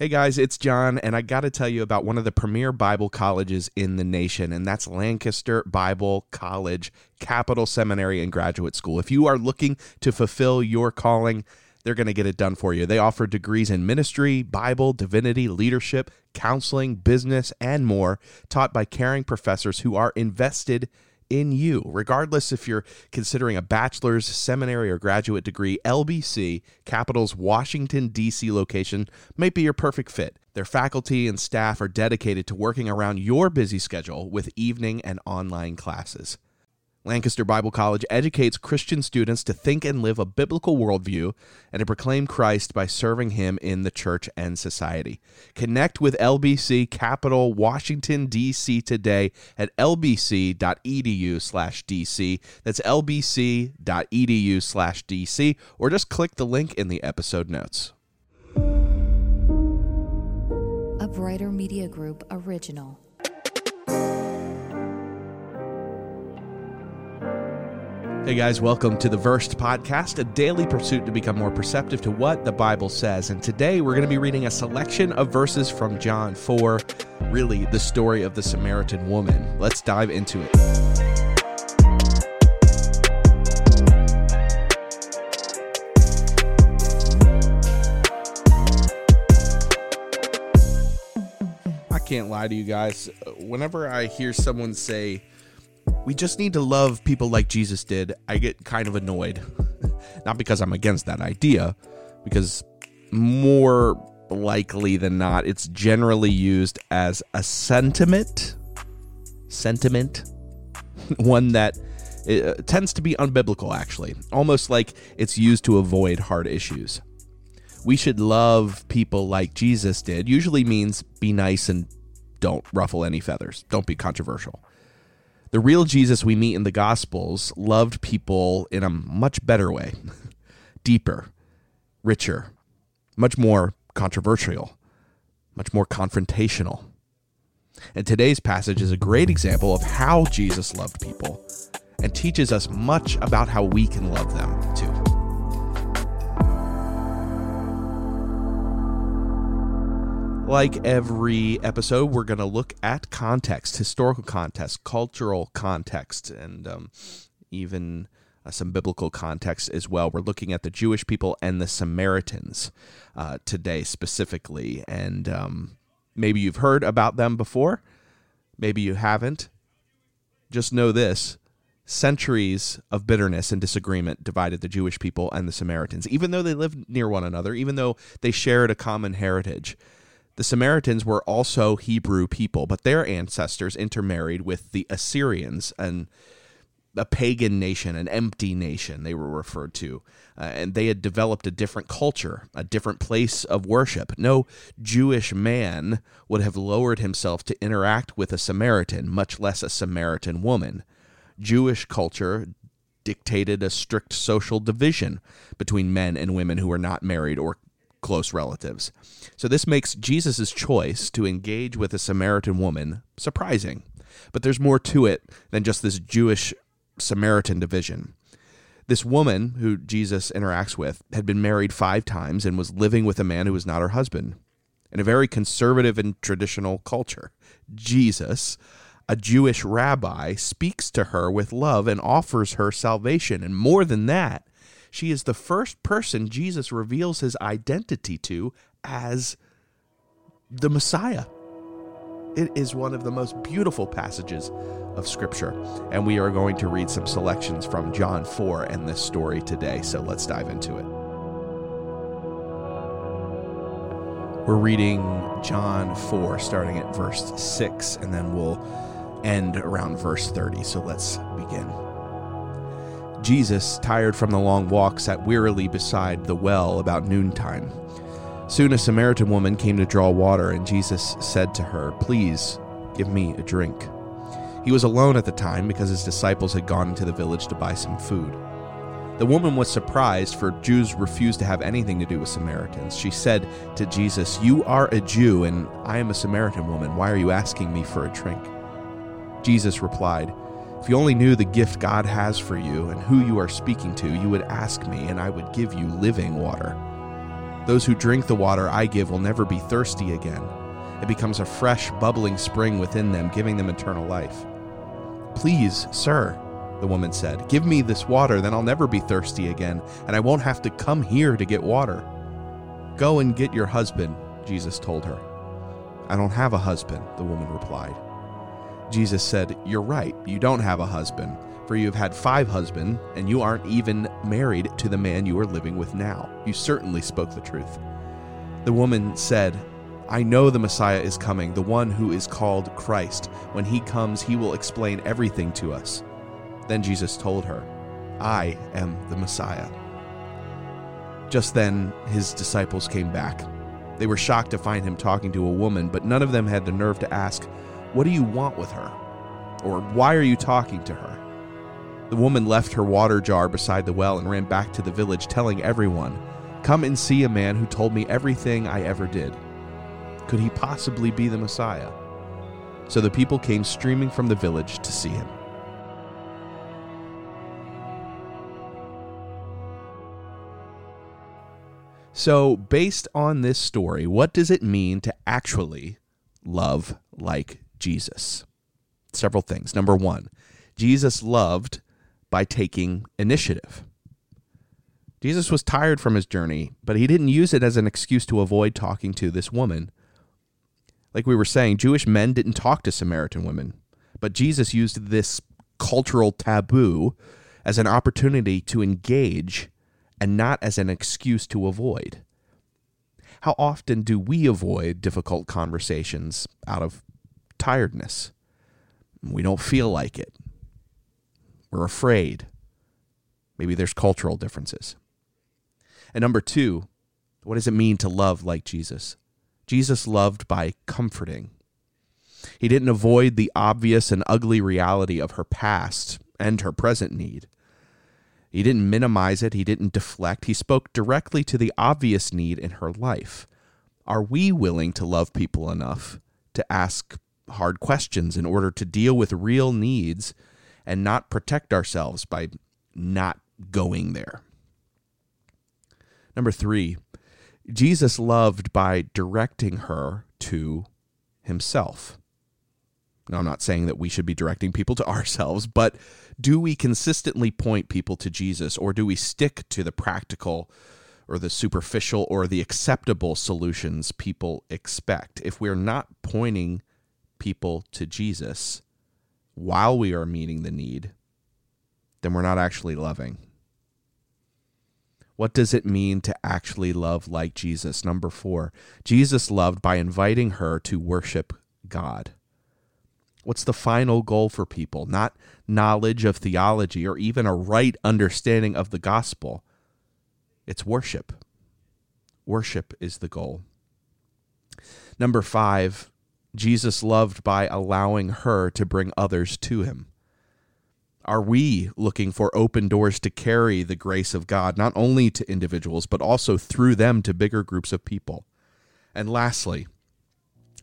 Hey guys, it's John, and I got to tell you about one of the premier Bible colleges in the nation, and that's Lancaster Bible College, Capital Seminary and Graduate School. If you are looking to fulfill your calling, they're going to get it done for you. They offer degrees in ministry, Bible, divinity, leadership, counseling, business, and more, taught by caring professors who are invested in you. Regardless if you're considering a bachelor's, seminary, or graduate degree, LBC, Capital's Washington, D.C. location, might be your perfect fit. Their faculty and staff are dedicated to working around your busy schedule with evening and online classes. Lancaster Bible College educates Christian students to think and live a biblical worldview and to proclaim Christ by serving Him in the church and society. Connect with LBC Capital Washington, D.C. today at lbc.edu slash DC. That's lbc.edu slash DC, or just click the link in the episode notes. A Brighter Media Group original. Hey guys, welcome to the Versed Podcast, a daily pursuit to become more perceptive to what the Bible says. And today we're going to be reading a selection of verses from John 4, really the story of the Samaritan woman. Let's dive into it. I can't lie to you guys. Whenever I hear someone say, we just need to love people like Jesus did, I get kind of annoyed. not because I'm against that idea, because more likely than not, it's generally used as a sentiment. Sentiment. One that uh, tends to be unbiblical, actually. Almost like it's used to avoid hard issues. We should love people like Jesus did, usually means be nice and don't ruffle any feathers. Don't be controversial. The real Jesus we meet in the Gospels loved people in a much better way, deeper, richer, much more controversial, much more confrontational. And today's passage is a great example of how Jesus loved people and teaches us much about how we can love them Like every episode, we're going to look at context, historical context, cultural context, and um, even uh, some biblical context as well. We're looking at the Jewish people and the Samaritans uh, today specifically. And um, maybe you've heard about them before, maybe you haven't. Just know this centuries of bitterness and disagreement divided the Jewish people and the Samaritans, even though they lived near one another, even though they shared a common heritage. The Samaritans were also Hebrew people, but their ancestors intermarried with the Assyrians and a pagan nation, an empty nation, they were referred to. Uh, and they had developed a different culture, a different place of worship. No Jewish man would have lowered himself to interact with a Samaritan, much less a Samaritan woman. Jewish culture dictated a strict social division between men and women who were not married or close relatives. So this makes Jesus' choice to engage with a Samaritan woman surprising. But there's more to it than just this Jewish Samaritan division. This woman who Jesus interacts with had been married five times and was living with a man who was not her husband. In a very conservative and traditional culture, Jesus, a Jewish rabbi, speaks to her with love and offers her salvation. And more than that, she is the first person Jesus reveals his identity to as the Messiah. It is one of the most beautiful passages of Scripture, and we are going to read some selections from John 4 and this story today, so let's dive into it. We're reading John 4, starting at verse 6, and then we'll end around verse 30, so let's begin. Jesus, tired from the long walk, sat wearily beside the well about noontime. Soon a Samaritan woman came to draw water, and Jesus said to her, Please give me a drink. He was alone at the time because his disciples had gone into the village to buy some food. The woman was surprised, for Jews refused to have anything to do with Samaritans. She said to Jesus, You are a Jew, and I am a Samaritan woman. Why are you asking me for a drink? Jesus replied, if you only knew the gift God has for you and who you are speaking to, you would ask me, and I would give you living water. Those who drink the water I give will never be thirsty again. It becomes a fresh, bubbling spring within them, giving them eternal life. Please, sir, the woman said, give me this water, then I'll never be thirsty again, and I won't have to come here to get water. Go and get your husband, Jesus told her. I don't have a husband, the woman replied. Jesus said, You're right, you don't have a husband, for you have had five husbands, and you aren't even married to the man you are living with now. You certainly spoke the truth. The woman said, I know the Messiah is coming, the one who is called Christ. When he comes, he will explain everything to us. Then Jesus told her, I am the Messiah. Just then, his disciples came back. They were shocked to find him talking to a woman, but none of them had the nerve to ask, What do you want with her? Or why are you talking to her? The woman left her water jar beside the well and ran back to the village, telling everyone, Come and see a man who told me everything I ever did. Could he possibly be the Messiah? So the people came streaming from the village to see him. So, based on this story, what does it mean to actually love like Jesus? Several things. Number one, Jesus loved by taking initiative. Jesus was tired from his journey, but he didn't use it as an excuse to avoid talking to this woman. Like we were saying, Jewish men didn't talk to Samaritan women, but Jesus used this cultural taboo as an opportunity to engage and not as an excuse to avoid. How often do we avoid difficult conversations out of tiredness? We don't feel like it. We're afraid. Maybe there's cultural differences. And number two, what does it mean to love like Jesus? Jesus loved by comforting. He didn't avoid the obvious and ugly reality of her past and her present need. He didn't minimize it, he didn't deflect. He spoke directly to the obvious need in her life. Are we willing to love people enough to ask hard questions in order to deal with real needs and not protect ourselves by not going there? Number three, Jesus loved by directing her to himself. Now, I'm not saying that we should be directing people to ourselves, but do we consistently point people to Jesus or do we stick to the practical or the superficial or the acceptable solutions people expect? If we're not pointing people to Jesus while we are meeting the need, then we're not actually loving. What does it mean to actually love like Jesus? Number four, Jesus loved by inviting her to worship God. What's the final goal for people? Not knowledge of theology or even a right understanding of the gospel. It's worship. Worship is the goal. Number five, Jesus loved by allowing her to bring others to him. Are we looking for open doors to carry the grace of God, not only to individuals, but also through them to bigger groups of people? And lastly,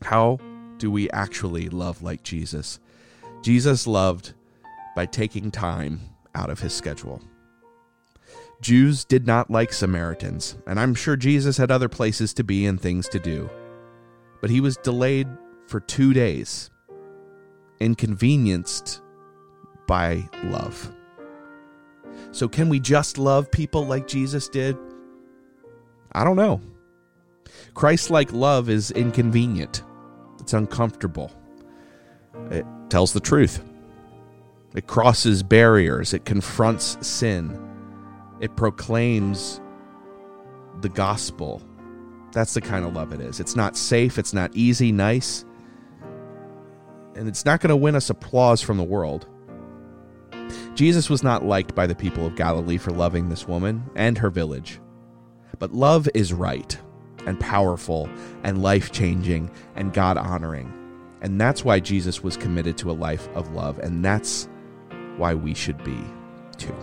how do we actually love like Jesus? Jesus loved by taking time out of his schedule. Jews did not like Samaritans, and I'm sure Jesus had other places to be and things to do. But he was delayed for two days, inconvenienced by love. So, can we just love people like Jesus did? I don't know. Christ like love is inconvenient, it's uncomfortable. It tells the truth, it crosses barriers, it confronts sin, it proclaims the gospel. That's the kind of love it is. It's not safe, it's not easy, nice, and it's not going to win us applause from the world. Jesus was not liked by the people of Galilee for loving this woman and her village. But love is right and powerful and life changing and God honoring. And that's why Jesus was committed to a life of love. And that's why we should be too.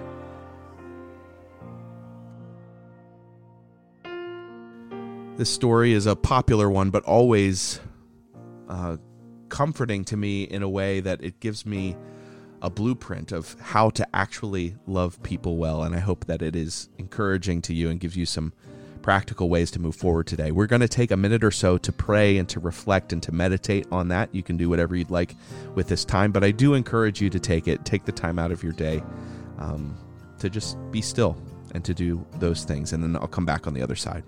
This story is a popular one, but always uh, comforting to me in a way that it gives me a blueprint of how to actually love people well. And I hope that it is encouraging to you and gives you some practical ways to move forward today. We're going to take a minute or so to pray and to reflect and to meditate on that. You can do whatever you'd like with this time, but I do encourage you to take it, take the time out of your day um, to just be still and to do those things. And then I'll come back on the other side.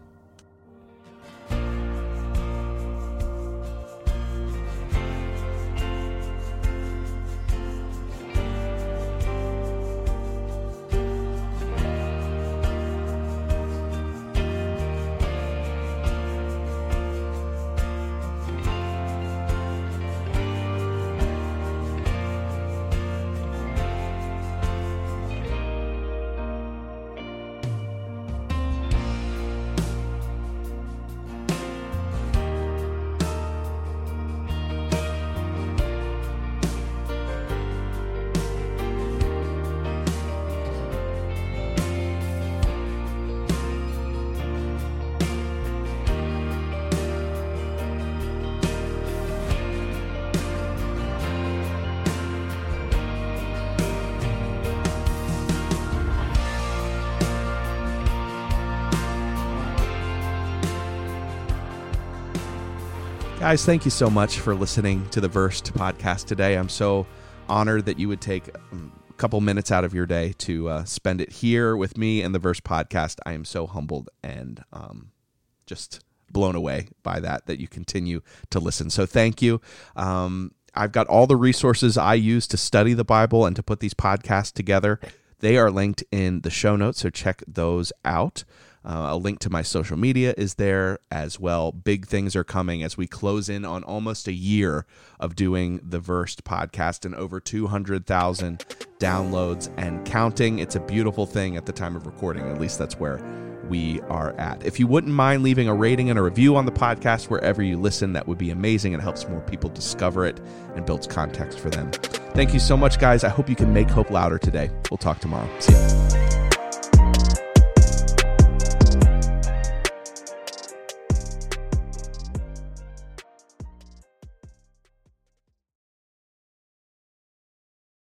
Guys, thank you so much for listening to the Versed podcast today. I'm so honored that you would take a couple minutes out of your day to uh, spend it here with me and the Verse podcast. I am so humbled and um, just blown away by that, that you continue to listen. So thank you. Um, I've got all the resources I use to study the Bible and to put these podcasts together. They are linked in the show notes, so check those out. Uh, a link to my social media is there as well. Big things are coming as we close in on almost a year of doing the Versed podcast and over 200,000 downloads and counting. It's a beautiful thing at the time of recording. At least that's where we are at. If you wouldn't mind leaving a rating and a review on the podcast wherever you listen, that would be amazing. It helps more people discover it and builds context for them. Thank you so much, guys. I hope you can make hope louder today. We'll talk tomorrow. See you.